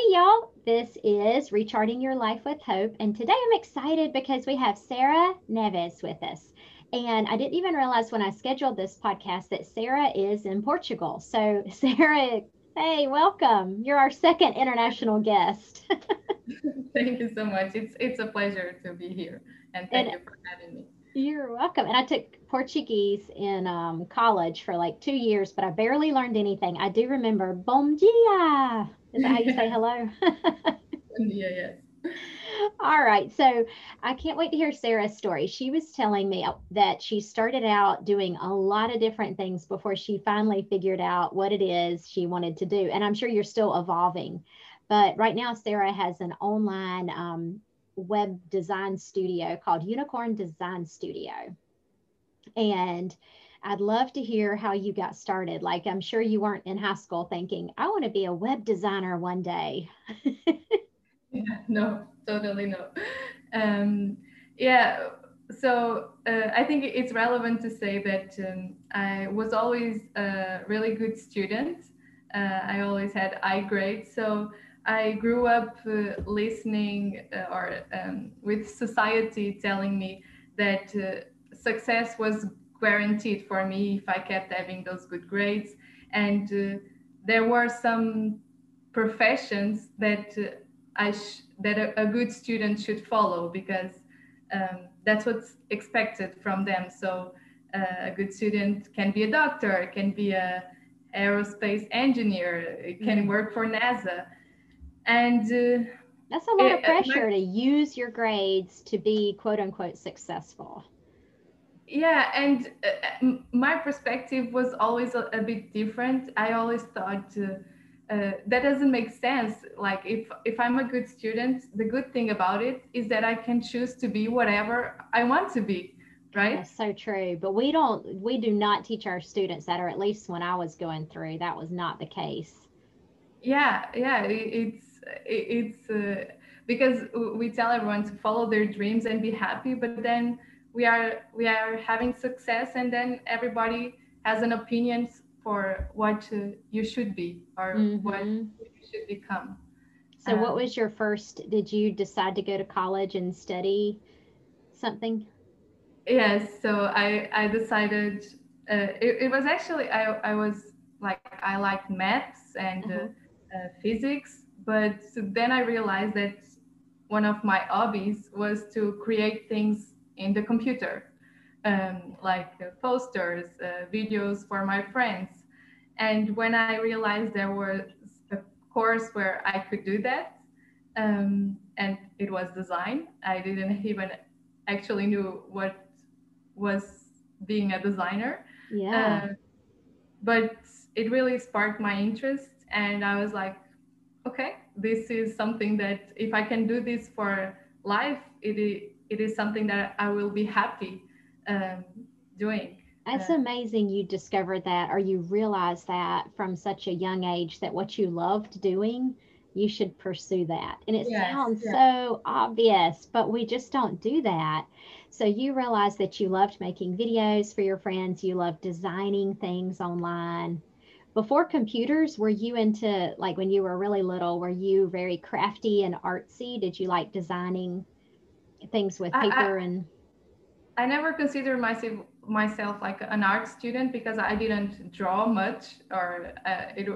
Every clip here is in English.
Hey, y'all. This is Recharting Your Life with Hope. And today I'm excited because we have Sarah Neves with us. And I didn't even realize when I scheduled this podcast that Sarah is in Portugal. So, Sarah, hey, welcome. You're our second international guest. thank you so much. It's, it's a pleasure to be here. And thank and, you for having me. You're welcome. And I took Portuguese in um, college for like two years, but I barely learned anything. I do remember bom dia is that how you say hello? yeah, yeah. All right. So I can't wait to hear Sarah's story. She was telling me that she started out doing a lot of different things before she finally figured out what it is she wanted to do. And I'm sure you're still evolving. But right now, Sarah has an online um, web design studio called Unicorn Design Studio. And I'd love to hear how you got started. Like, I'm sure you weren't in high school thinking, I want to be a web designer one day. yeah, no, totally no. Um, yeah, so uh, I think it's relevant to say that um, I was always a really good student. Uh, I always had I grades. So I grew up uh, listening uh, or um, with society telling me that uh, success was guaranteed for me if I kept having those good grades. And uh, there were some professions that uh, I sh- that a, a, good student should follow because um, that's what's expected from them. So uh, a good student can be a doctor, can be a aerospace engineer, can mm-hmm. work for NASA, and uh, that's a lot it, of pressure my, to use your grades to be quote unquote successful yeah and uh, my perspective was always a, a, bit different. I always thought uh, uh, that doesn't make sense. Like if if i'm a good student the good thing about it is that i can choose to be whatever i want to be right? That's so true but we don't we do not teach our students that or at least when i was going through that was not the case. Yeah yeah it, it's it, it's uh, because we tell everyone to follow their dreams and be happy but then we are we are having success and then everybody has an opinion for what uh, you should be or mm-hmm. what you should become so um, what was your first did you decide to go to college and study something yes so i i decided uh, it, it was actually i i was like i liked maths and uh-huh. uh, physics but then i realized that one of my hobbies was to create things in the computer, um, like uh, posters, uh, videos for my friends. And when I realized there was a course where I could do that, um, and it was design, I didn't even actually knew what was being a designer. Yeah. Uh, but it really sparked my interest, and I was like, okay, this is something that if I can do this for life, it it is something that I will be happy um, doing. It's uh, amazing you discovered that or you realized that from such a young age that what you loved doing, you should pursue that. And it yes, sounds yes. so obvious, but we just don't do that. So you realized that you loved making videos for your friends, you loved designing things online. Before computers, were you into like when you were really little, were you very crafty and artsy? Did you like designing things with paper I, I, and i never consider myself myself like an art student because i didn't draw much or uh, it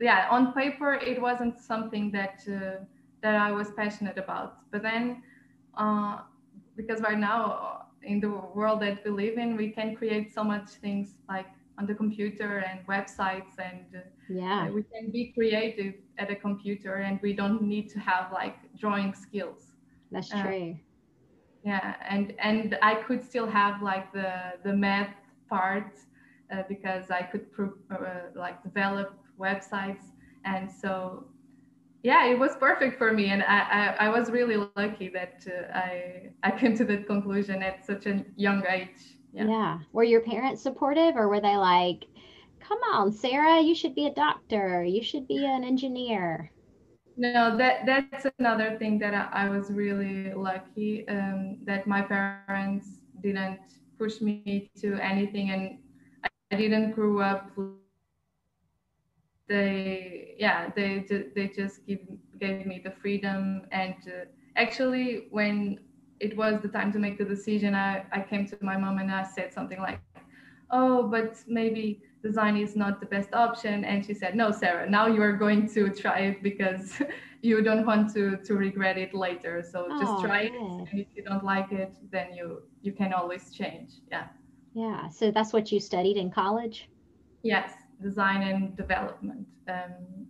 yeah, on paper it wasn't something that uh, that I was passionate about. But then, uh, because right now in the world that we live in, we can create so much things like on the computer and websites, and uh, yeah, we can be creative at a computer, and we don't need to have like drawing skills. That's uh, true. Yeah, and and I could still have like the the math part uh, because I could pro- uh, like develop websites. And so yeah it was perfect for me. And i i, I was really lucky that uh, i i came to that conclusion at such a young age. Yeah. yeah. Were your parents supportive or were they like come on sarah you should be a doctor. You should be an engineer no that that's another thing that i, I was really lucky um, that my parents didn't push me to anything and i didn't grow up they yeah they they just give gave me the freedom and uh, actually when it was the time to make the decision I, I came to my mom and i said something like oh but maybe design is not the best option. And she said no sarah now you are going to try it because you don't want to to regret it later. So oh, just try good. it and if you don't like it then you you can always change. Yeah. Yeah. So that's what you studied in college? Yes. Design and development. Um,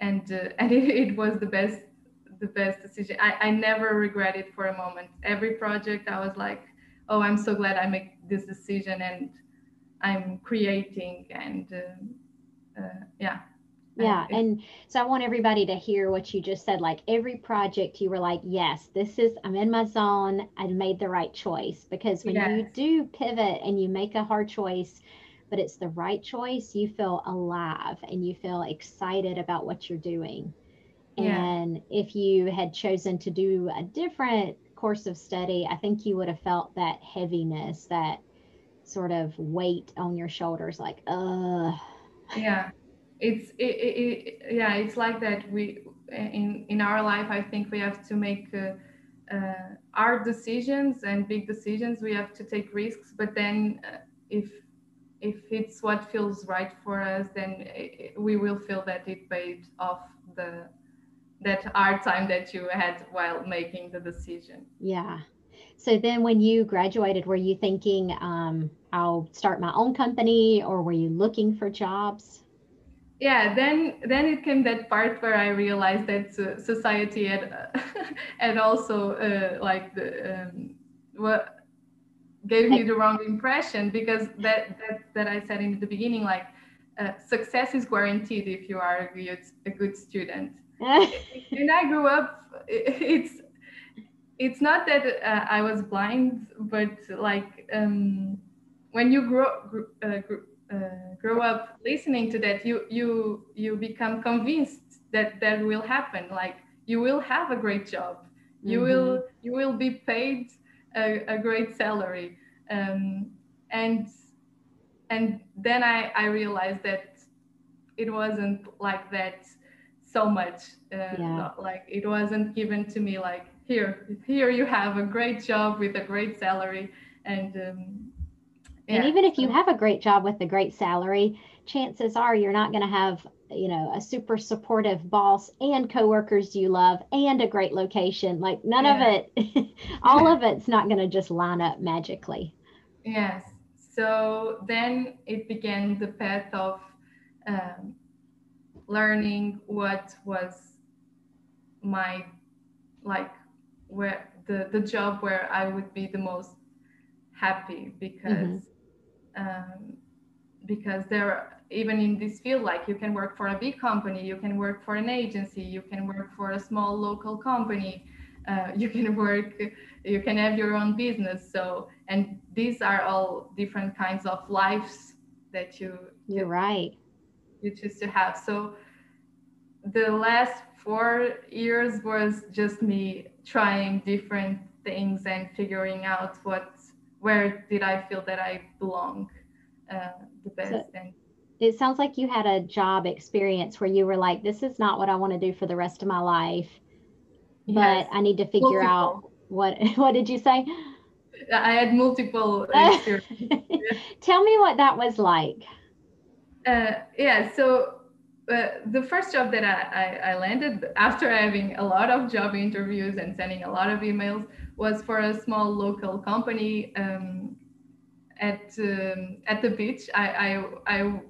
and uh, and it, it, was the best the best decision. I, I never regret it for a moment. Every project I was like, oh, I'm so glad I make this decision. And I'm creating and uh, uh, yeah. Yeah. And so I want everybody to hear what you just said. Like every project, you were like, yes, this is, I'm in my zone. I made the right choice. Because when yes. you do pivot and you make a hard choice, but it's the right choice, you feel alive and you feel excited about what you're doing. Yeah. And if you had chosen to do a different course of study, I think you would have felt that heaviness, that sort of weight on your shoulders, like, uh. Yeah, it's it, it, it yeah, it's like that. We in in our life, I think we have to make. Uh, uh, our decisions and big decisions we have to take risks but then uh, if if it's what feels right for us, then we will feel that it paid off the that hard time that you had while making the decision. Yeah. So then, when you graduated, were you thinking, um, "I'll start my own company," or were you looking for jobs? Yeah. Then, then it came that part where I realized that uh, society had, uh, and also uh, like the um, what gave me the wrong impression because that that, that I said in the beginning, like uh, success is guaranteed if you are a good, a good student. and I grew up, it's it's not that uh, I was blind, but like um, when you grow uh, uh, grow up listening to that, you you you become convinced that that will happen. Like you will have a great job, you mm-hmm. will you will be paid a, a great salary um, and and then I, I realized that it wasn't like that so much uh, yeah. like it wasn't given to me like here here you have a great job with a great salary and um, yeah. and even if you have a great job with a great salary chances are you're not going to have you know a super supportive boss and coworkers you love and a great location like none yeah. of it all of it's not going to just line up magically yes so then it began the path of um, learning what was my like where the the job where i would be the most happy because mm-hmm. um, because there even in this field like you can work for a big company you can work for an agency you can work for a small local company uh, you can work you can have your own business. So and these are all different kinds of lives that you you're right. you choose to have. So the last four years was just me trying different things and figuring out what where did i feel that i belong uh, the best so- and it sounds like you had a job experience where you were like, this is not what I want to do for the rest of my life, but. I need to figure multiple. out what, what did you say? I had multiple Tell me what that was like. Uh, yeah, so uh, the first job that I, I, I, landed after having a lot of job interviews and sending a lot of emails was for a small local company um, at um, at the beach. I, I, I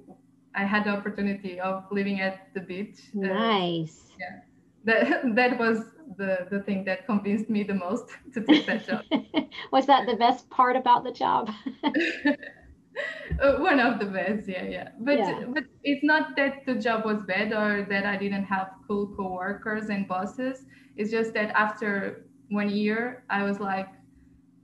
I had the opportunity of living at the beach. Nice. Uh, yeah, that that was the the thing that convinced me the most to take that job. was that the best part about the job? uh, one of the best, yeah, yeah. But yeah. but it's not that the job was bad or that I didn't have cool coworkers and bosses. It's just that after one year, I was like,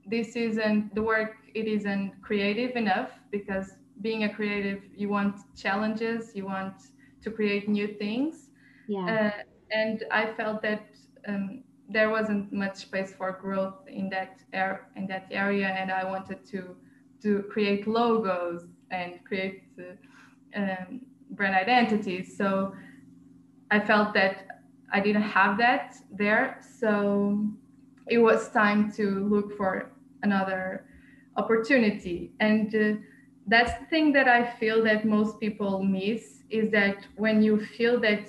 this isn't the work. It isn't creative enough because being a creative, you want challenges, you want to create new things. Yeah. Uh, and I felt that um, there wasn't much space for growth in that er- in that area, and I wanted to to create logos and create uh, um, brand identities. So I felt that I didn't have that there, so it was time to look for another opportunity and. Uh, that's the thing that I feel that most people miss is that when you feel that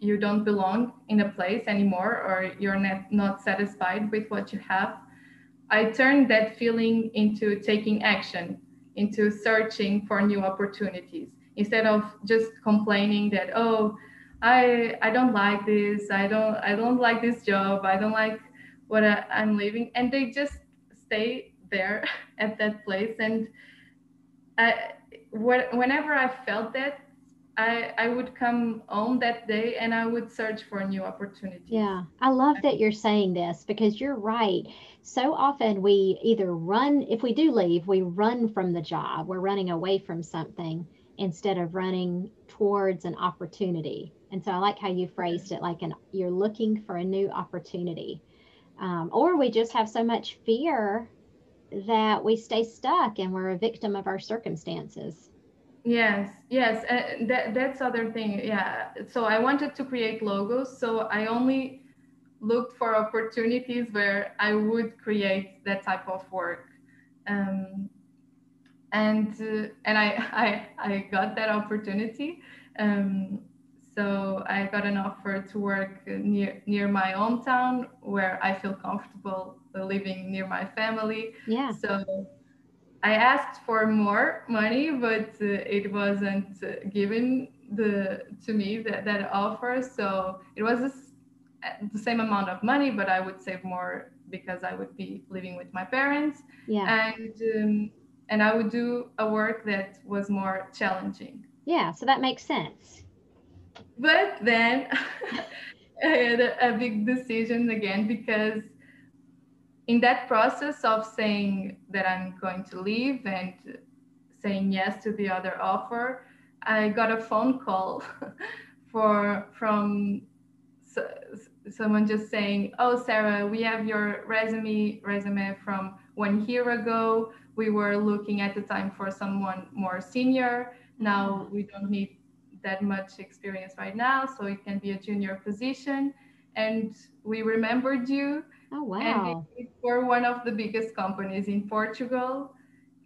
you don't belong in a place anymore or you're not, not satisfied with what you have, I turned that feeling into taking action, into searching for new opportunities instead of just complaining that, oh, I, I don't like this, I don't, I don't like this job, I don't like what I, I'm living. And they just stay there at that place. And I, whenever I felt that, I, I would come home that day and I would search for new opportunity. Yeah, I love that you're saying this because you're right. So often we either run, if we do leave, we run from the job, we're running away from something instead of running towards an opportunity. And so I like how you phrased it like an you're looking for a new opportunity. Um, or we just have so much fear that we stay stuck and we're a victim of our circumstances. Yes, yes, uh, that that's other thing. Yeah, so I wanted to create logos, so I only looked for opportunities where I would create that type of work, um, and uh, and I, I I got that opportunity. Um, so I got an offer to work near near my hometown where I feel comfortable living near my family. Yeah. So I asked for more money, but uh, it wasn't uh, given the to me that, that offer. So it was a, the same amount of money, but I would save more because I would be living with my parents. Yeah. And um, and I would do a work that was more challenging. Yeah. So that makes sense. But then I had a, a big decision again because in that process of saying that I'm going to leave and saying yes to the other offer, I got a phone call for from someone just saying, "Oh, Sarah, we have your resume resume from one year ago. We were looking at the time for someone more senior. Now mm-hmm. we don't need that much experience right now, so it can be a junior position. And we remembered you." Oh, wow. And for one of the biggest companies in Portugal.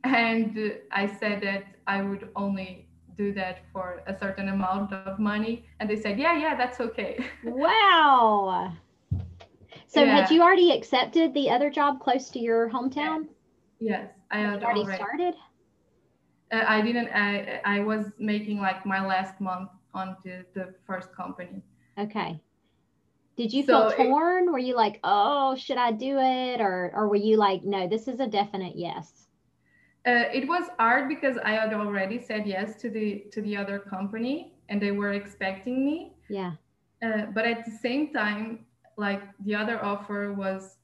And I said that I would only do that for a certain amount of money. And they said, yeah, yeah, that's okay. Wow. So yeah. had you already accepted the other job close to your hometown? Yes, I had already, already started. Uh, I didn't. I I was making like my last month on the, the first company. Okay. Did you so feel torn? It, were you like, oh, should I do it? Or, or were you like, no, this is a definite yes? Uh, it was hard because I had already said yes to the to the other company and they were expecting me. Yeah. Uh, but at the same time, like the other offer was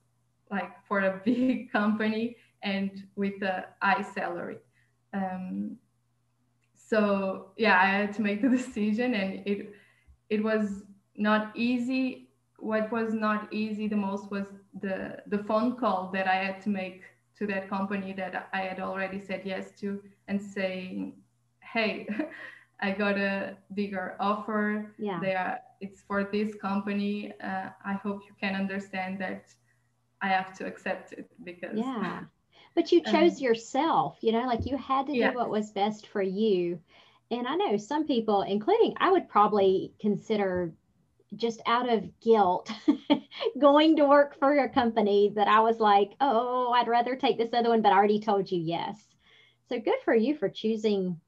like for a big company and with a high salary. Um, so yeah, I had to make the decision and it it was not easy what was not easy the most was the the phone call that I had to make to that company that I had already said yes to and saying, "Hey, I got a bigger offer. Yeah, they are. It's for this company. Uh, I hope you can understand that I have to accept it because yeah." But you chose um, yourself, you know, like you had to do what was best for you. And I know some people, including I would probably consider just out of guilt going to work for a company that I was like, oh, I'd rather take this other one, but I already told you yes. So good for you for choosing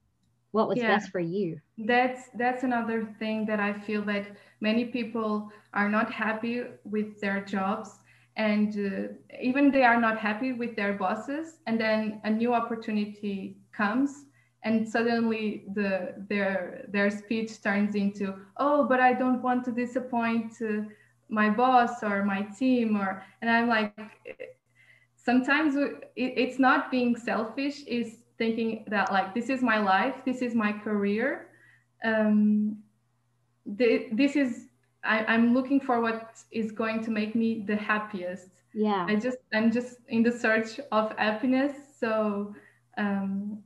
what was yeah. best for you. That's that's another thing that I feel that many people are not happy with their jobs and uh, even they are not happy with their bosses and then a new opportunity comes and suddenly the their their speech turns into oh but i don't want to disappoint uh, my boss or my team or and i'm like sometimes it, it's not being selfish is thinking that like this is my life this is my career um, the, this is I, i'm looking for what is going to make me the happiest. Yeah. I just i'm just in the search of happiness so um,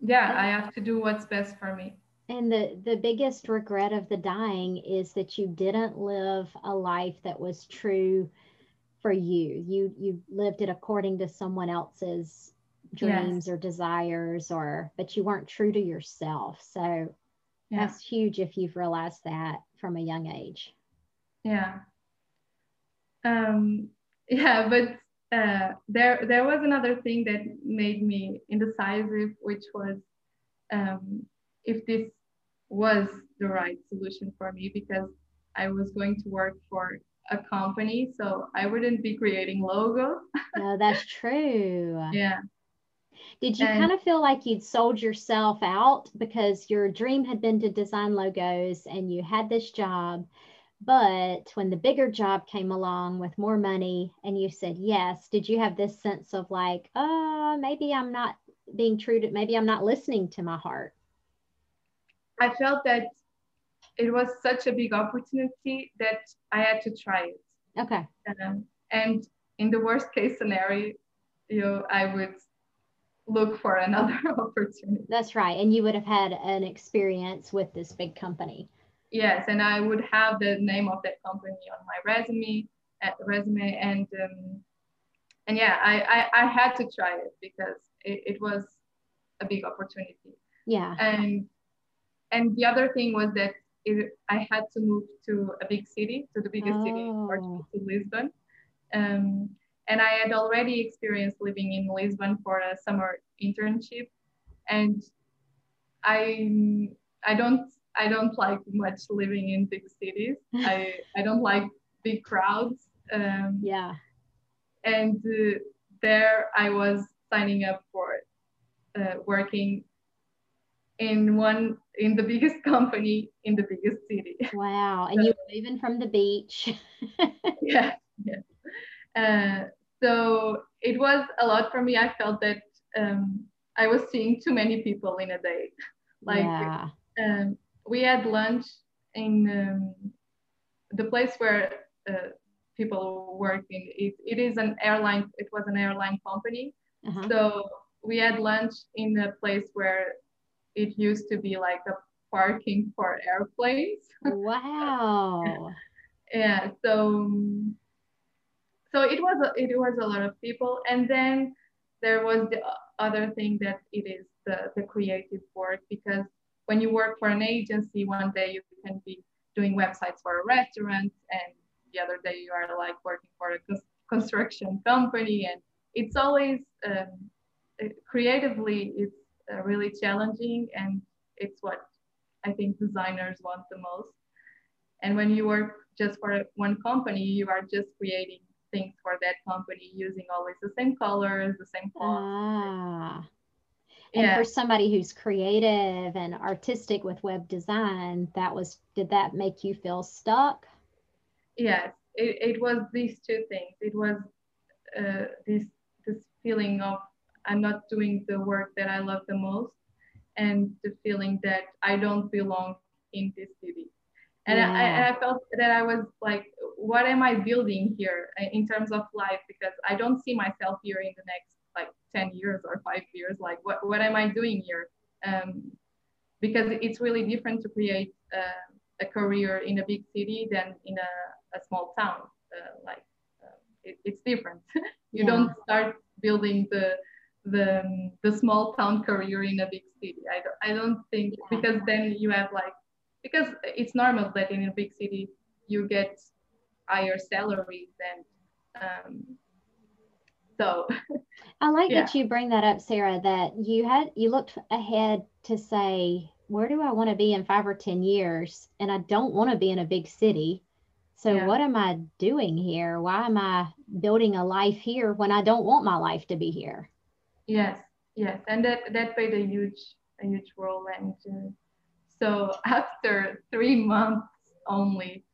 yeah i have to do what's best for me. And the the biggest regret of the dying is that you didn't live a life that was true for you. You you lived it according to someone else's dreams yes. or desires or but you weren't true to yourself. So yeah. that's huge if you've realized that from a young age. Yeah. Um yeah but uh, there there was another thing that made me indecisive, which was um, if this was the right solution for me because I was going to work for a company, so I wouldn't be creating logos. no, that's true. yeah. Did you and, kind of feel like you'd sold yourself out because your dream had been to design logos and you had this job but when the bigger job came along with more money and you said yes, did you have this sense of like, oh, maybe I'm not being true to, maybe I'm not listening to my heart? I felt that it was such a big opportunity that I had to try it. Okay. Um, and in the worst case scenario, you know, I would look for another opportunity. That's right. And you would have had an experience with this big company. Yes, and I would have the name of that company on my resume, uh, resume, and um, and yeah, I, I, I had to try it because it, it was a big opportunity. Yeah. And and the other thing was that it, I had to move to a big city, to the biggest oh. city in Portugal, to Lisbon. Um, and I had already experienced living in Lisbon for a summer internship, and I I don't I don't like much living in big cities. I, I don't like big crowds. Um, yeah. And uh, there I was signing up for uh, working in one in the biggest company in the biggest city. Wow! And so, you were leaving from the beach. yeah, yeah. Uh, so it was a lot for me. I felt that um, I was seeing too many people in a day. Like yeah. um, we had lunch in um, the place where uh, people work in. It, it is an airline. It was an airline company. Uh-huh. So we had lunch in a place where it used to be like a parking for airplanes. Wow. yeah. So so it was a, it was a lot of people, and then there was the other thing that it is the the creative work because when you work for an agency, one day you can be doing websites for a restaurant, and the other day you are like working for a construction company, and it's always um, creatively it's uh, really challenging, and it's what I think designers want the most. And when you work just for one company, you are just creating things for that company using always the same colors, the same fonts. Ah. And yeah. for somebody who's creative and artistic with web design, that was, did that make you feel stuck? Yes, it, it was these two things. It was uh, this, this feeling of I'm not doing the work that I love the most and the feeling that I don't belong in this city. And, yeah. I, and I felt that I was like, what am I building here in terms of life? Because I don't see myself here in the next like 10 years or five years like what, what am i doing here um, because it's really different to create uh, a career in a big city than in a, a small town uh, like uh, it, it's different you yeah. don't start building the the the small town career in a big city. I don't I don't think Yeah. because then you have like because it's normal that in a big city you get higher salaries and um, so I like Yeah. that you bring that up, Sarah, that you had you looked ahead to say, where do I want to be in five or 10 years? And I don't want to be in a big city. So Yeah. what am I doing here? Why am I building a life here when I don't want my life to be here? yes yes and that that played a huge a huge role and uh, so after three months only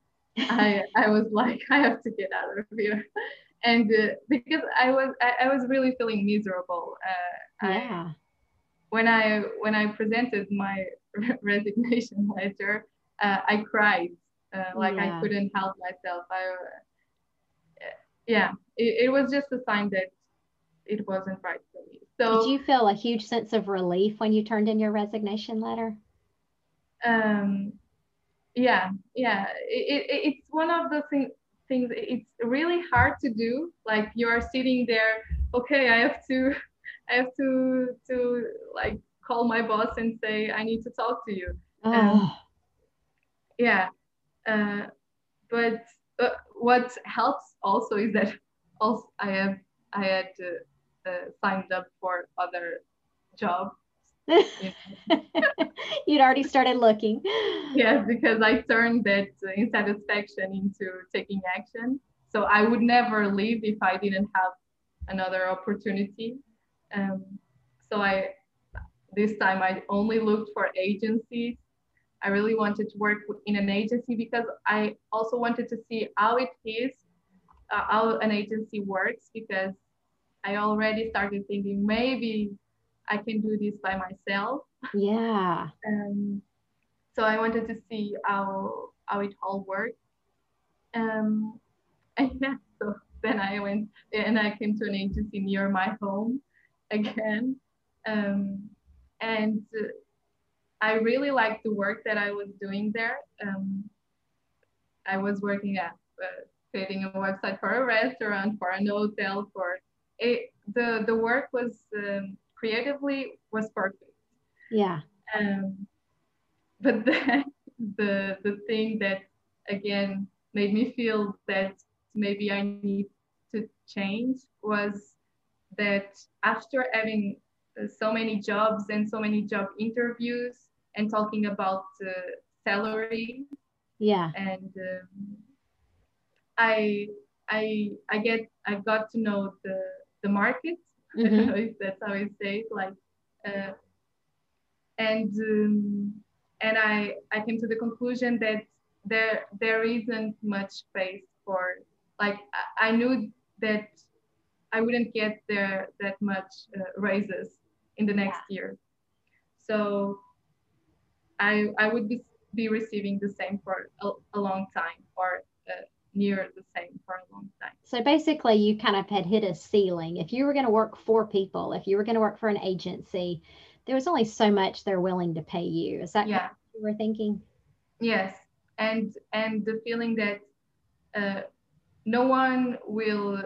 I I was like I have to get out of here and uh, because I was I, I was really feeling miserable uh, I- Yeah. when I when I presented my resignation letter, uh, I cried uh, like Yeah. I couldn't help myself. I, uh, yeah, it, it was just a sign that it wasn't right for me. So Did you feel a huge sense of relief when you turned in your resignation letter? um, yeah, yeah, it, it, it's one of the thing, things. It's really hard to do. Like you are sitting there, okay, I have to, I have to to like call my boss and say I need to talk to you. Oh, yeah uh, but uh, what helps also is that also i have i had uh, uh, signed up for other jobs you'd already started looking. yes because i turned that uh, insatisfaction into taking action. So i would never leave if i didn't have another opportunity. Um, so i this time i only looked for agencies. I really wanted to work in an agency because I also wanted to see how it is, uh, how an agency works, because I already started thinking maybe I can do this by myself. Yeah. Um, so I wanted to see how how it all worked. Um, and yeah, so then I went and I came to an agency near my home again. Um, and uh, I really liked the work that I was doing there. Um, I was working at uh, creating a website for a restaurant, for an hotel, for it. The the work was um, creatively was perfect. Yeah. Um, but then the the thing that again made me feel that maybe I need to change was that after having uh, so many jobs and so many job interviews and talking about uh, salary Yeah. and um, I I I get I got to know the the market. I don't know if that's how you say it. Like, uh, and um, and I I came to the conclusion that there there isn't much space for like I, I knew that I wouldn't get there that much uh, raises in the next year. So I I would be be receiving the same for a, a long time or near the same for a long time. So basically, you kind of had hit a ceiling. If you were going to work for people, if you were going to work for an agency, there was only so much they're willing to pay you. Is that Yeah. what you were thinking? Yes, and and the feeling that uh, no one will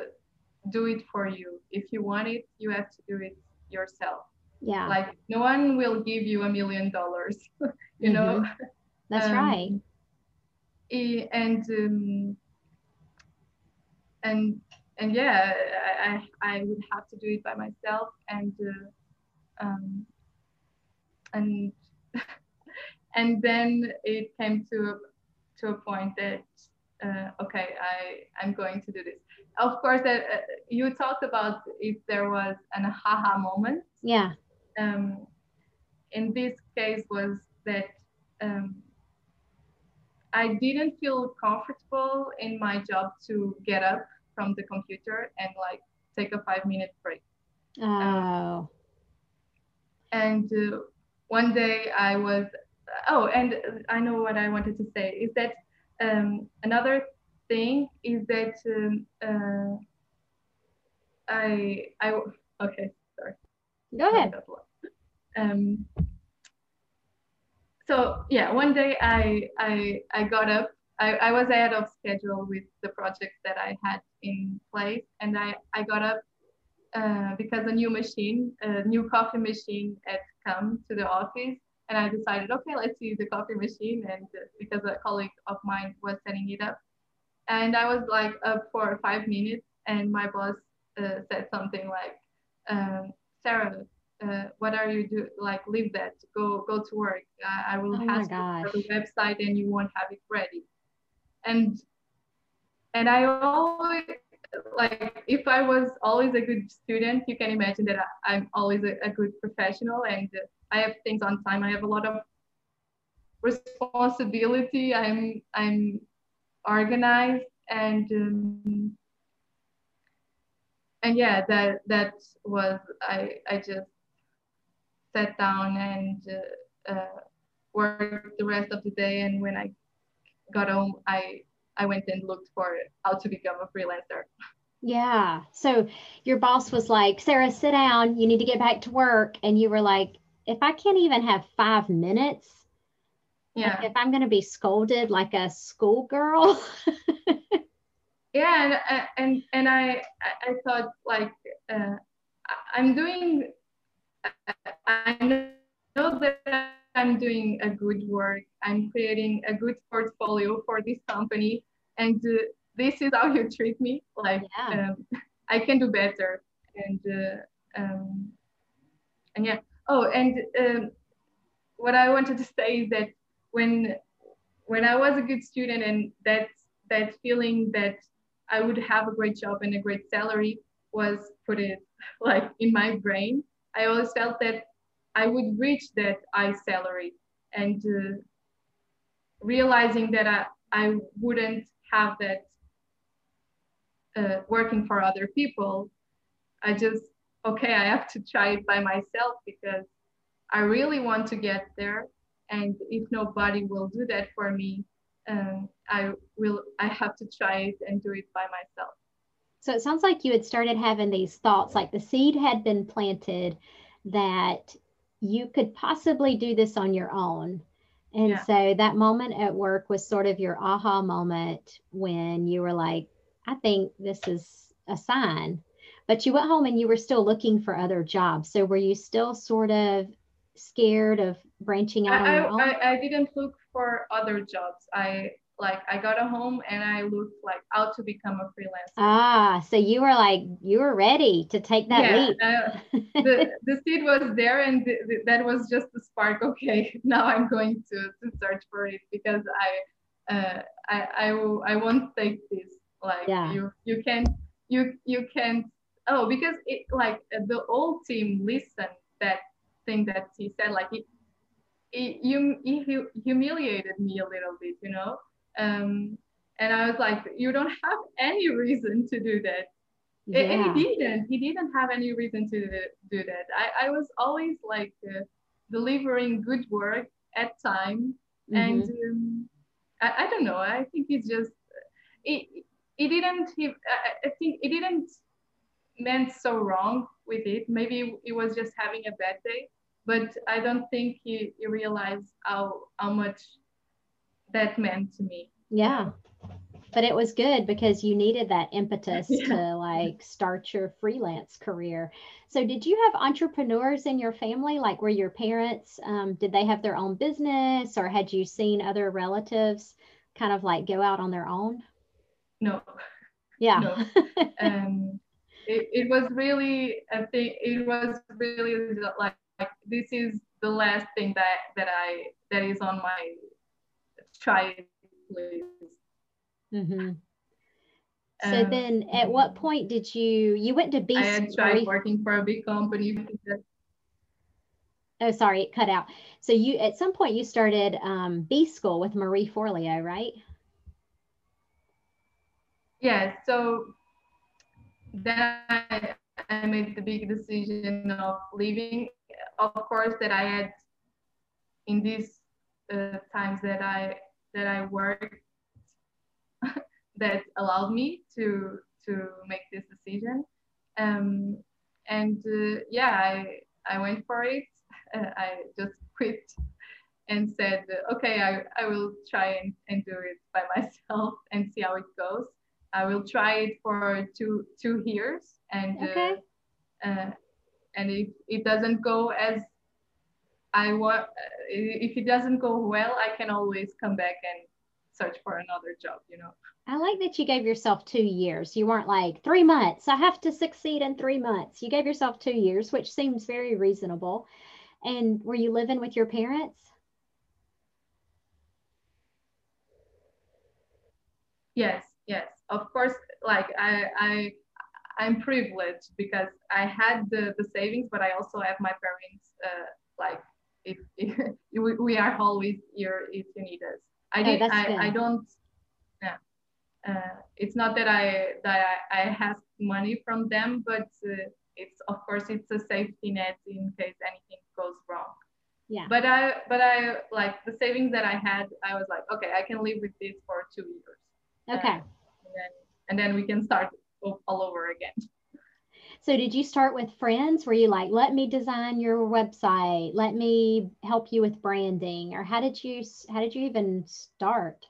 do it for you. If you want it, you have to do it yourself. Yeah. Like no one will give you a million dollars. you know. That's Um, right. and um, and and yeah, I, I I would have to do it by myself and uh, um, and and then it came to a, to a point that uh, okay, I I'm going to do this. Of course, uh, uh, you talked about if there was an aha moment. Yeah. Um, in this case, was that um, I didn't feel comfortable in my job to get up from the computer and like take a five minute break. Oh. And uh, one day I was, oh, and I know what I wanted to say is that um, another thing is that um, uh, I, I, okay, sorry. Go ahead. Um, so yeah, one day I I I got up. I, I was ahead of schedule with the projects that I had in place, and I I got up uh, because a new machine, a new coffee machine had come to the office. And I decided, okay, let's use the coffee machine. And uh, because a colleague of mine was setting it up. And I was like up for five minutes. And my boss uh, said something like, um, Sarah, uh, what are you do? Like, leave that, go go to work. I, I will Oh have my the website and you won't have it ready. And and I always like if I was always a good student, you can imagine that I, I'm always a, a good professional and I have things on time. I have a lot of responsibility. I'm I'm organized and um, and yeah, that that was I I just sat down and uh, uh, worked the rest of the day. And when I got home, I I went and looked for how to become a freelancer. Yeah. So your boss was like, Sarah, sit down. You need to get back to work. And you were like, if I can't even have five minutes, Yeah. if I'm going to be scolded like a schoolgirl. yeah and and and i i thought like uh, i'm doing i know that i'm doing a good work i'm creating a good portfolio for this company and uh, this is how you treat me like Yeah. um, i can do better and uh, um, and yeah oh and um, what i wanted to say is that when when i was a good student and that that feeling that I would have a great job and a great salary was put it like in my brain. I always felt that I would reach that high salary and uh, realizing that I, I wouldn't have that uh, working for other people. I just, okay, I have to try it by myself because I really want to get there. And if nobody will do that for me, um, I will I have to try it and do it by myself. So it sounds like you had started having these thoughts, like the seed had been planted that you could possibly do this on your own. And Yeah. so that moment at work was sort of your aha moment when you were like, I think this is a sign. But you went home and you were still looking for other jobs. So were you still sort of scared of branching out on your own? I, I, I didn't look for other jobs. I like I got a home and I looked like how to become a freelancer. ah, so you were like, you were ready to take that yeah, leap. uh, the the seed was there and th- th- that was just the spark. Okay, now I'm going to, to search for it because I uh, I I will I won't take this. Like Yeah. you you can you you can oh because it like uh, the old team listened that thing that he said like it, it you hu- humiliated me a little bit you know um and I was like you don't have any reason to do that Yeah. and he didn't he didn't have any reason to do- that i, I was always like uh, delivering good work at time and Mhm. um, I, I don't know i think it's just it, it didn't he, I, I think it didn't meant so wrong with it maybe it was just having a bad day but i don't think he, he realized how how much that meant to me Yeah. But it was good because you needed that impetus Yeah. to like start your freelance career. So did you have entrepreneurs in your family? Like were your parents, um, did they have their own business or had you seen other relatives kind of like go out on their own? no Yeah. No. um, it, it was really a thing. It was really like, like this is the last thing that that I that is on my try list. hmm So Um, then at what point did you, you went to B I had tried working for a big company. Oh, sorry, it cut out. So you, at some point you started um, B School with Marie Forleo, right? Yeah, so then I, I made the big decision of leaving. Of course, that I had in these uh, times that I that I worked that allowed me to to make this decision. Um, and uh, yeah, I I went for it. Uh, I just quit and said, okay, I, I will try and, and do it by myself and see how it goes. I will try it for two two years and Okay. uh, uh, and if it doesn't go as I want, if it doesn't go well, I can always come back and search for another job. You know. I like that you gave yourself two years. You weren't like three months. I have to succeed in three months. You gave yourself two years, which seems very reasonable. And were you living with your parents? Yes, yes. Of course, like I, I, I'm privileged because I had the, the savings, but I also have my parents. Uh, like, if, if we are always here if you need us. I did. Oh, I, I don't. Yeah. Uh, it's not that I that I, I have money from them, but uh, it's of course it's a safety net in case anything goes wrong. Yeah. But I but I like the savings that I had. I was like, okay, I can live with this for two years. Okay. Uh, and then and then we can start all over again. So did you start with friends? Were you like, let me design your website, let me help you with branding, or how did you how did you even start?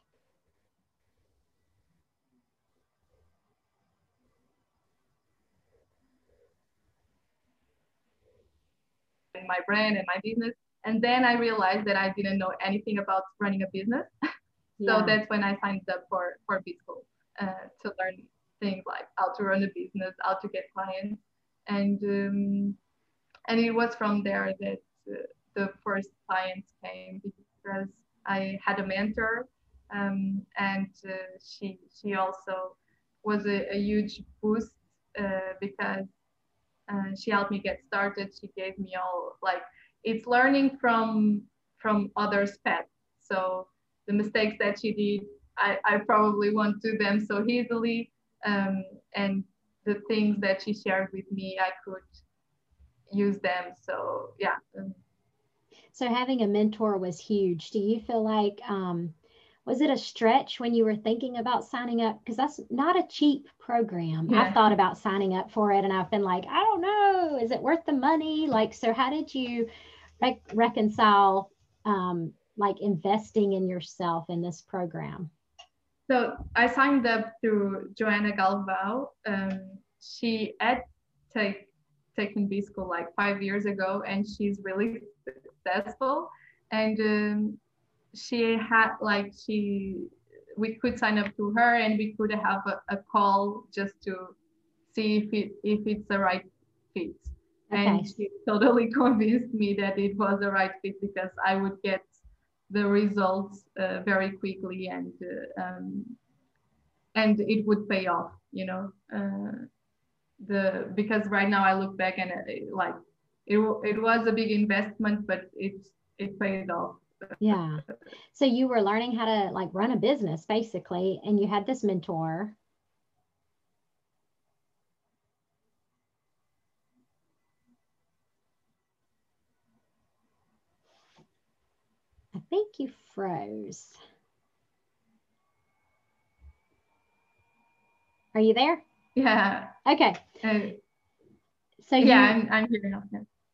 my brand and my business. And then I realized that I didn't know anything about running a business. so that's when I signed up for for B School uh, to learn things like how to run a business, how to get clients, and um, and it was from there that uh, the first clients came because I had a mentor, um, and uh, she she also was a, a huge boost uh, because uh, she helped me get started. She gave me all like it's learning from from others' pets. So the mistakes that she did, I, I probably won't do them so easily. Um, and the things that she shared with me, I could use them. So yeah. So having a mentor was huge. Do you feel like um, was it a stretch when you were thinking about signing up? Because that's not a cheap program. Yeah. I've thought about signing up for it, and I've been like, I don't know, is it worth the money? Like, so how did you re- reconcile um, like investing in yourself in this program? So I signed up through Joanna Galvao. Um, she had take, taken B school like five years ago, and she's really successful. And um, she had like she, we could sign up to her, and we could have a, a call just to see if it if it's the right fit. Okay. And she totally convinced me that it was the right fit because I would get the results uh, very quickly and uh, um, and it would pay off you know uh, the because right now i look back and it, like it, it was a big investment but it it paid off. Yeah. So you were learning how to like run a business basically and you had this mentor think you froze. Are you there? Yeah. Okay. Uh, so yeah, you, I'm, I'm here now.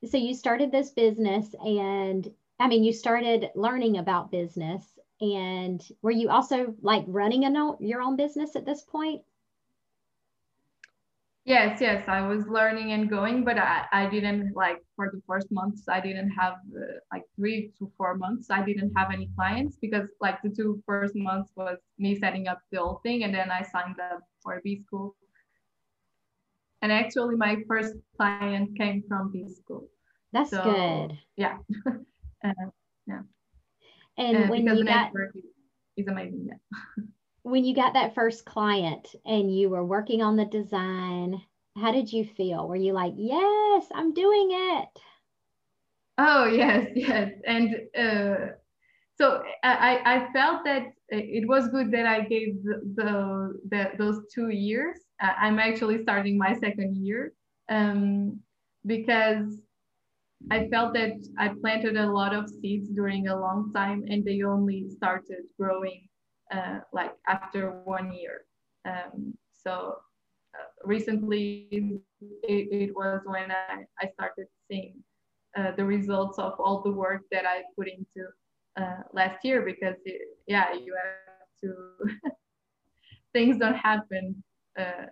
So you started this business and I mean, you started learning about business and were you also like running a your own business at this point? Yes, yes, I was learning and going, but I, I didn't like for the first months, I didn't have uh, like three to four months, I didn't have any clients because like the two first months was me setting up the whole thing and then I signed up for B school. And actually, my first client came from B school. That's so, good. Yeah. uh, yeah. And uh, when you got is amazing. Yeah. when you got that first client and you were working on the design, how did you feel? Were you like, yes, I'm doing it? Oh, yes, yes. And uh, so I, I felt that it was good that I gave the, the, the those two years. I'm actually starting my second year um, because I felt that I planted a lot of seeds during a long time and they only started growing uh, like after one year. Um, so uh, recently it, it, was when I, I started seeing uh, the results of all the work that I put into uh, last year because it, yeah, you have to, things don't happen uh,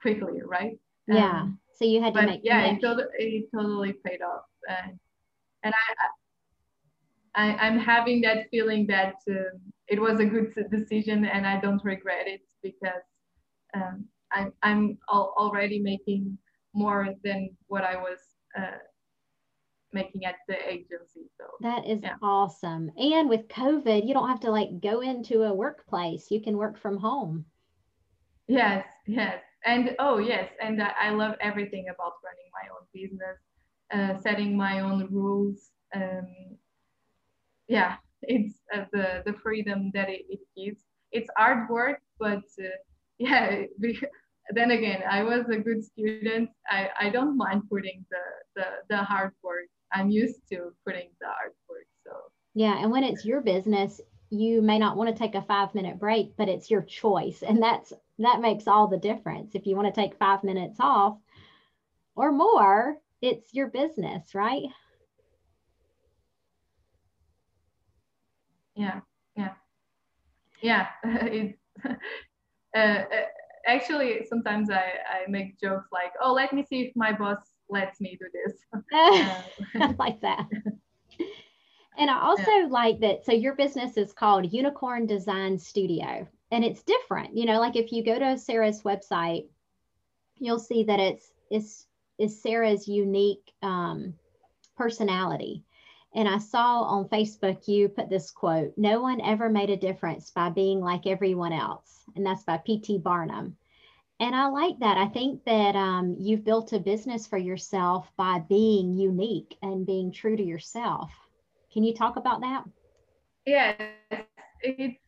quickly, right? Yeah. Um, So you had to make yeah, it totally, it totally paid off, and and I, I I'm having that feeling that um, it was a good decision, and I don't regret it because um, I'm I'm al- already making more than what I was uh, making at the agency. So that is yeah. awesome. And with COVID, you don't have to like go into a workplace. You can work from home. Yes, yes. And oh yes, and I, I love everything about running my own business, uh, setting my own rules. Um, yeah, it's uh, the the freedom that it, it gives. It's hard work, but uh, yeah, then again, I was a good student. I, I don't mind putting the, the, the hard work. I'm used to putting the hard work. So yeah, and when it's your business, you may not want to take a five minute break, but it's your choice. And that's that makes all the difference. If you want to take five minutes off or more, it's your business, right? Yeah, yeah, yeah. it's uh, uh, actually sometimes I, I make jokes like, oh, let me see if my boss lets me do this. I like that. And I also yeah. like that. So your business is called Unicorn Design Studio, and it's different. You know, like if you go to Sarah's website, you'll see that it's it's is Sarah's unique um, personality. And I saw on Facebook you put this quote: "No one ever made a difference by being like everyone else," and that's by P.T. Barnum. And I like that. I think that um, you've built a business for yourself by being unique and being true to yourself. Can you talk about that? Yes, it's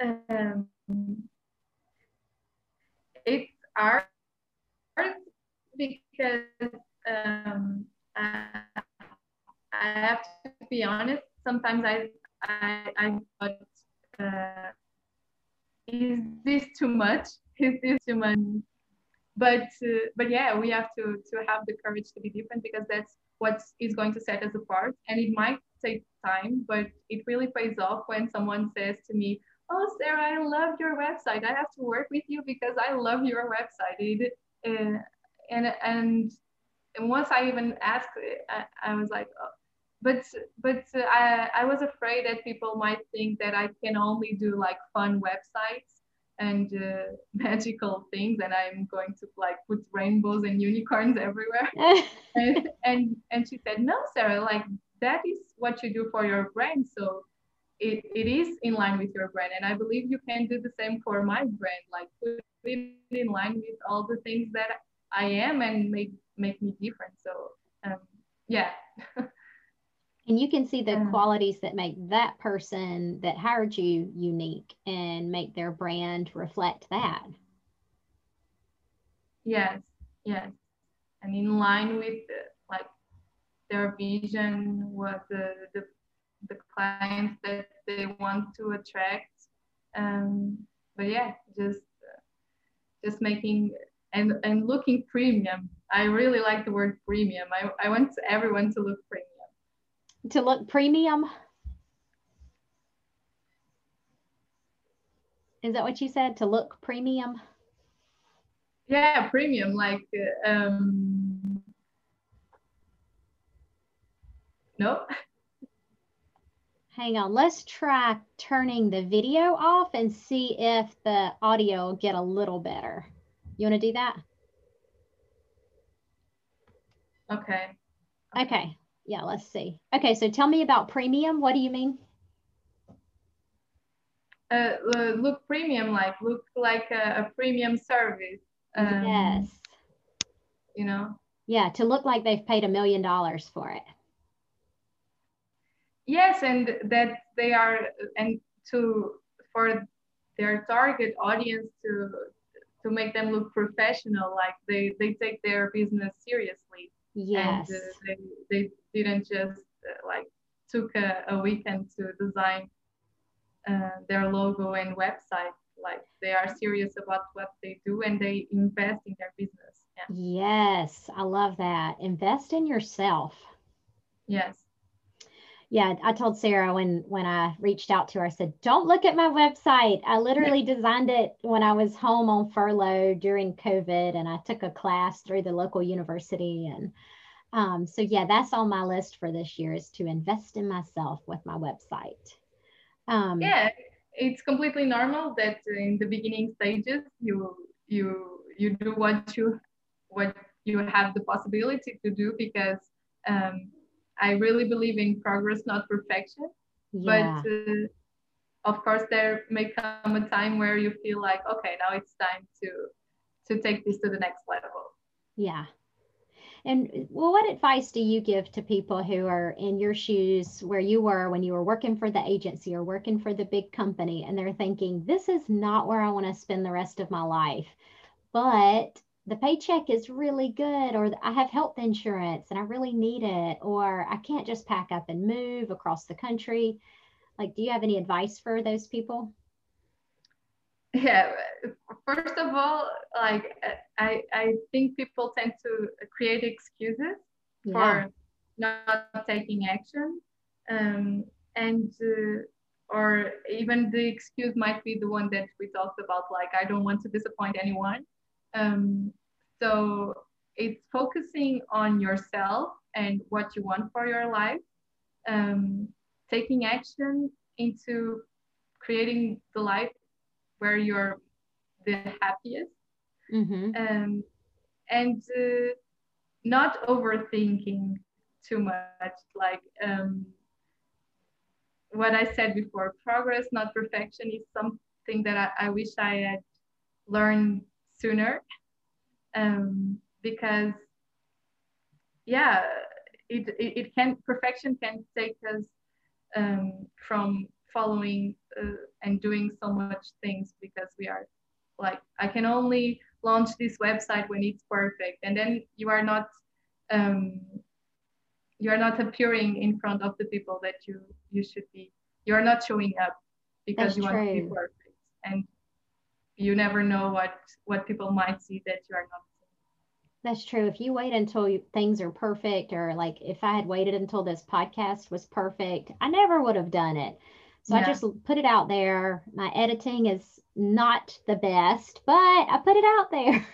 um, it's art because um, I, I, have to be honest. Sometimes I I, I thought, uh, is this too much? Is this too much? But uh, but yeah, we have to to have the courage to be different because that's what is going to set us apart. And it might take time, but it really pays off when someone says to me, "Oh, Sarah, I love your website. I have to work with you because I love your website." It, uh, and and and once I even asked, I, I was like, oh. But but uh, I I was afraid that people might think that I can only do like fun websites and uh, magical things and i'm going to like put rainbows and unicorns everywhere. And, and and she said no sarah like that is what you do for your brand so it, it is in line with your brand and i believe you can do the same for my brand like put it in line with all the things that i am and make make me different. So um, yeah and you can see the mm. qualities that make that person that hired you unique and make their brand reflect that. Yes yes. And in line with like their vision what the, the the clients that they want to attract. Um but yeah just just making and and looking premium. I really like the word premium. I, I want everyone to look premium to look premium. Is that what you said? To look premium? Yeah, premium. Like, um, no. Hang on. Let's try turning the video off and see if the audio will get a little better. You want to do that? Okay. Okay yeah, let's see. Okay, so tell me about premium. What do you mean? Uh, look premium, like look like a, a premium service. Um, yes. You know. Yeah, to look like they've paid a million dollars for it. Yes, and that they are, and to for their target audience to to make them look professional, like they they take their business seriously. Yes. And uh, they, they didn't just uh, like took a, a, weekend to design uh, their logo and website. Like they are serious about what they do and they invest in their business. Yeah. Yes, I love that. Invest in yourself. Yes. Yeah, I told Sarah when when I reached out to her, I said, "Don't look at my website. I literally designed it when I was home on furlough during COVID, and I took a class through the local university. And um, so, yeah, that's on my list for this year is to invest in myself with my website. Um, yeah, it's completely normal that in the beginning stages you you you do what you what you have the possibility to do because um, I really believe in progress, not perfection. Yeah. But uh, of course, there may come a time where you feel like, okay, now it's time to to take this to the next level. Yeah. And well, what advice do you give to people who are in your shoes where you were when you were working for the agency or working for the big company and they're thinking, this is not where I want to spend the rest of my life, but the paycheck is really good or I have health insurance and I really need it or I can't just pack up and move across the country. Like do you have any advice for those people? Yeah, first of all, like I I think people tend to create excuses yeah. for not taking action. Um, and uh, or even the excuse might be the one that we talked about like i don't want to disappoint anyone um, so it's focusing on yourself and what you want for your life, um, taking action into creating the life where you're the happiest, mm-hmm. um, and uh, not overthinking too much. Like um, what I said before, progress, not perfection, is something that I, I wish I had learned sooner um, because yeah it, it, it, can perfection can take us um, from following uh, and doing so much things because we are like i can only launch this website when it's perfect and then you are not um, you are not appearing in front of the people that you you should be you are not showing up because That's you true. want to be perfect and you never know what what people might see that you are not that's true. If you wait until you, things are perfect, or like if I had waited until this podcast was perfect, I never would have done it. So yeah. I just put it out there. My editing is not the best, but I put it out there.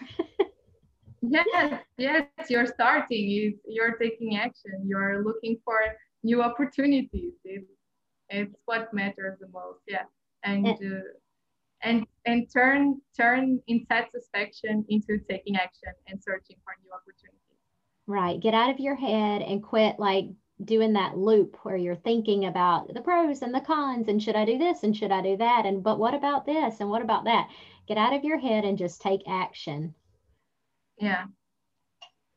yes, yes, you're starting. You, you're taking action. You're looking for new opportunities. It's, it's what matters the most. Yeah, and. and uh, and and turn turn insatisfaction into taking action and searching for new opportunities right get out of your head and quit like doing that loop where you're thinking about the pros and the cons and should i do this and should i do that? And but what about this and what about that? Get out of your head and just take action. Yeah.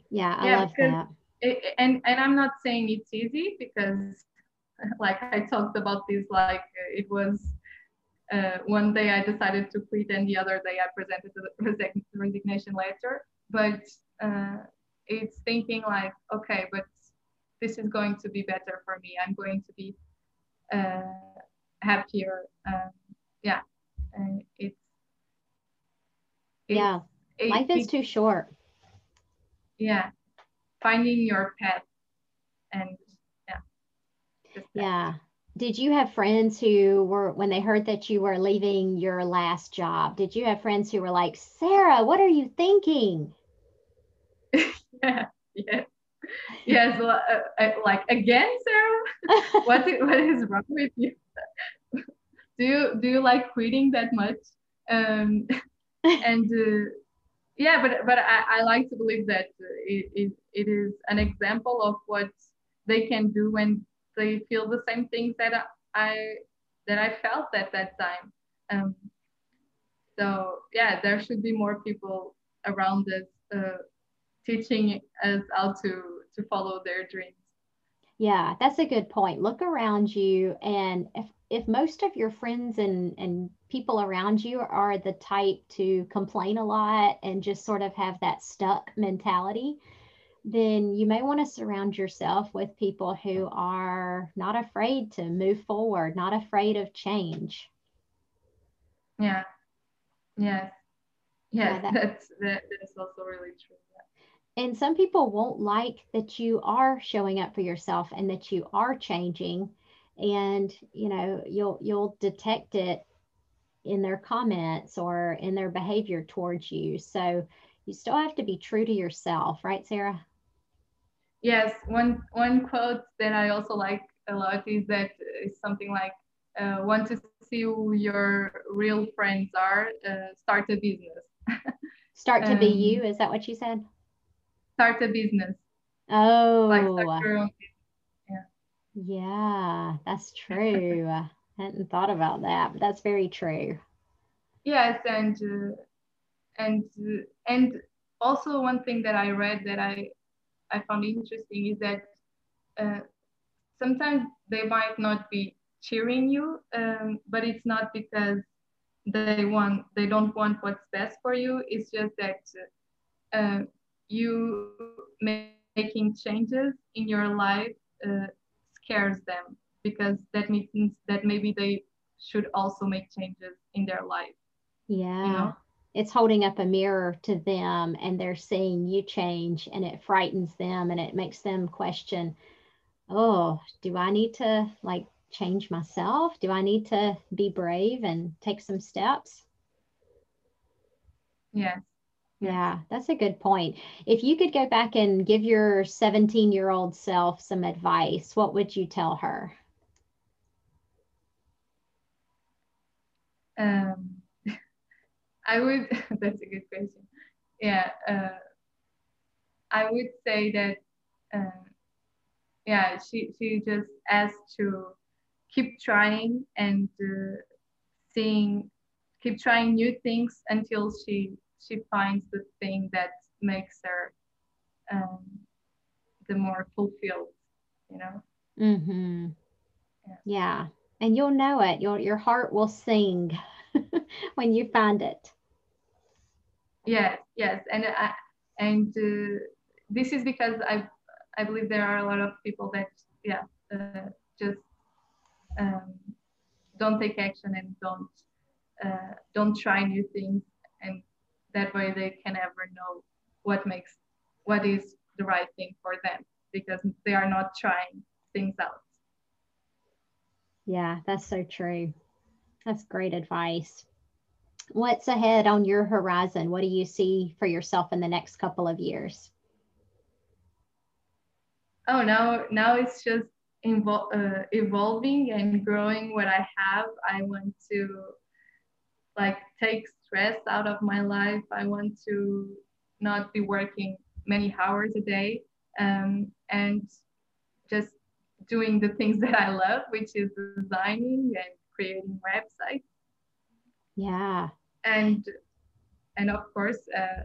Yeah i yeah, love that. it, and and i'm not saying it's easy because like i talked about this like it was uh, one day I decided to quit, and the other day I presented the resignation letter. But uh, it's thinking like, okay, but this is going to be better for me. I'm going to be uh, happier. Um, yeah, and it's, it's yeah. It, Life is it, too short. Yeah, finding your path, and yeah. Yeah did you have friends who were when they heard that you were leaving your last job did you have friends who were like sarah what are you thinking yeah yeah yes uh, uh, like again sarah what, what is wrong with you? Do you do you like quitting that much? Um, and uh, yeah but but I, I like to believe that it, it, it is an example of what they can do when they feel the same things that I that I felt at that time. Um, so yeah, there should be more people around us uh, teaching us how to to follow their dreams. Yeah, that's a good point. Look around you, and if if most of your friends and and people around you are the type to complain a lot and just sort of have that stuck mentality, then you may want to surround yourself with people who are not afraid to move forward, not afraid of change. Yeah. Yes. Yes, yeah, that, that's that, that's also really true. And some people won't like that you are showing up for yourself and that you are changing. And you know you'll you'll detect it in their comments or in their behavior towards you. So you still have to be true to yourself right sarah? Yes. One one quote that i also like a lot is that is something like uh, want to see who your real friends are uh, start a business. Start to um, be you is that what you said start a business. Oh, like start your own yeah. Yeah, that's true. I hadn't thought about that, but that's very true. Yes, and uh, and uh, and also one thing that I read that I I found interesting is that uh, sometimes they might not be cheering you, um, but it's not because they want they don't want what's best for you. It's just that uh, you making changes in your life uh, scares them because that means that maybe they should also make changes in their life. Yeah. You know? It's holding up a mirror to them and they're seeing you change and it frightens them and it makes them question, oh, do I need to like change myself? Do I need to be brave and take some steps? Yes. Yeah, that's a good point. If you could go back and give your 17 year old self some advice, what would you tell her? Um, I would, that's a good question. Yeah, uh, I would say that, uh, yeah, she, she just has to keep trying and uh, seeing, keep trying new things until she she finds the thing that makes her um, the more fulfilled you know? Mm-hmm. yeah. yeah. And you'll know it. Your your heart will sing when you find it. Yes yes. And I, and uh, this is because i i believe there are a lot of people that yeah uh, just um, don't take action and don't uh, don't try new things and that way they can ever know what makes what is the right thing for them because they are not trying things out. Yeah that's so true. That's great advice. What's ahead on your horizon? What do you see for yourself in the next couple of years? Oh now now it's just uh, evolving and growing what i have. I want to like take stress out of my life. I want to not be working many hours a day um, and just doing the things that I love, which is designing and creating websites. Yeah. And and of course, uh,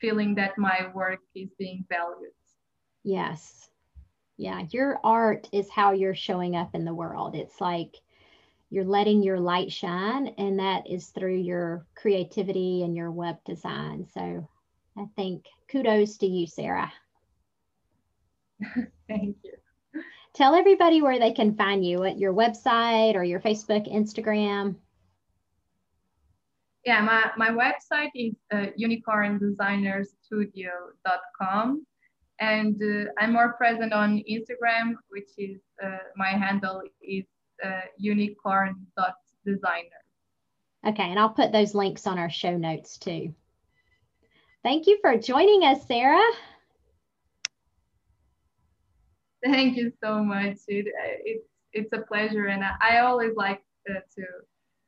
feeling that my work is being valued. Yes. Yeah, your art is how you're showing up in the world. It's like you're letting your light shine and that is through your creativity and your web design. So i think kudos to you sarah. Thank you. Tell everybody where they can find you at your website or your facebook instagram. Yeah my, my website is uh, unicorndesignerstudio.com and uh, i'm more present on instagram which is uh, my handle is uh, unicorn.designer. Okay, and I'll put those links on our show notes too. Thank you for joining us, Sarah. Thank you so much. It, it's it's a pleasure, and I, I always like uh, to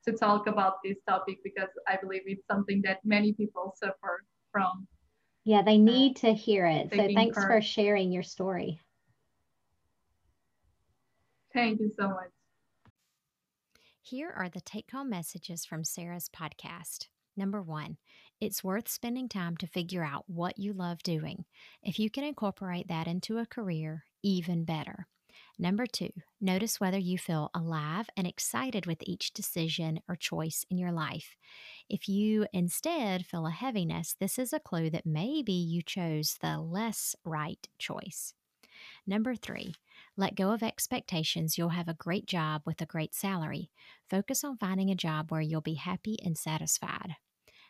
to talk about this topic because I believe it's something that many people suffer from. Yeah, they need uh, to hear it. So thanks for sharing your story. Thank you so much. Here are the take home messages from Sarah's podcast. Number one, it's worth spending time to figure out what you love doing. If you can incorporate that into a career, even better. Number two, notice whether you feel alive and excited with each decision or choice in your life. If you instead feel a heaviness, this is a clue that maybe you chose the less right choice. Number three, let go of expectations. You'll have a great job with a great salary. Focus on finding a job where you'll be happy and satisfied.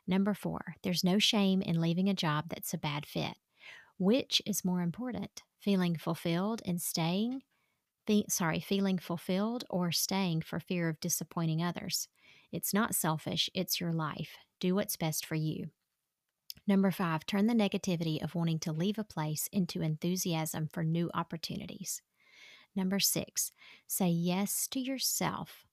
Number four, there's no shame in leaving a job that's a bad fit. Which is more important, feeling fulfilled and staying? Fe- sorry, feeling fulfilled or staying for fear of disappointing others? It's not selfish, it's your life. Do what's best for you. Number five, turn the negativity of wanting to leave a place into enthusiasm for new opportunities. Number six, say yes to yourself.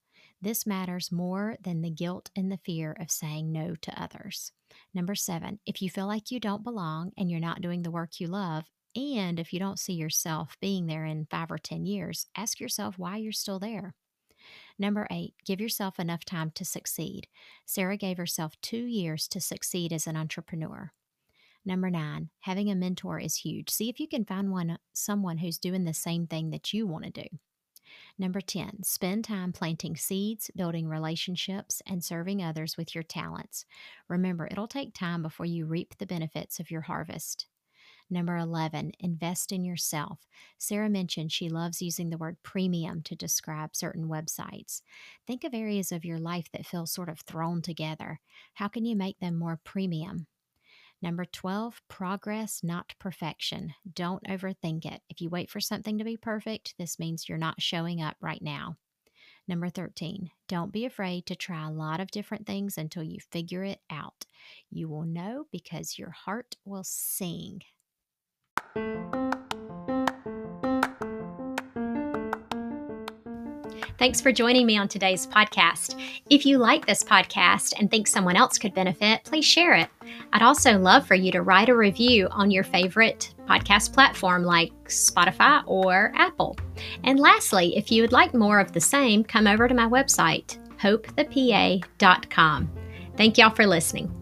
This matters more than the guilt and the fear of saying no to others. Number seven, if you feel like you don't belong and you're not doing the work you love, and if you don't see yourself being there in five or 10 years, ask yourself why you're still there. Number eight, give yourself enough time to succeed. Sarah gave herself two years to succeed as an entrepreneur. Number nine, having a mentor is huge. See if you can find one someone who's doing the same thing that you want to do. Number 10, spend time planting seeds, building relationships, and serving others with your talents. Remember, it'll take time before you reap the benefits of your harvest. Number 11, invest in yourself. Sarah mentioned she loves using the word premium to describe certain websites. Think of areas of your life that feel sort of thrown together. How can you make them more premium? Number 12, progress, not perfection. Don't overthink it. If you wait for something to be perfect, this means you're not showing up right now. Number 13, don't be afraid to try a lot of different things until you figure it out. You will know because your heart will sing. Thanks for joining me on today's podcast. If you like this podcast and think someone else could benefit, please share it. I'd also love for you to write a review on your favorite podcast platform like Spotify or Apple. And lastly, if you would like more of the same, come over to my website, hopethepa.com. Thank y'all for listening.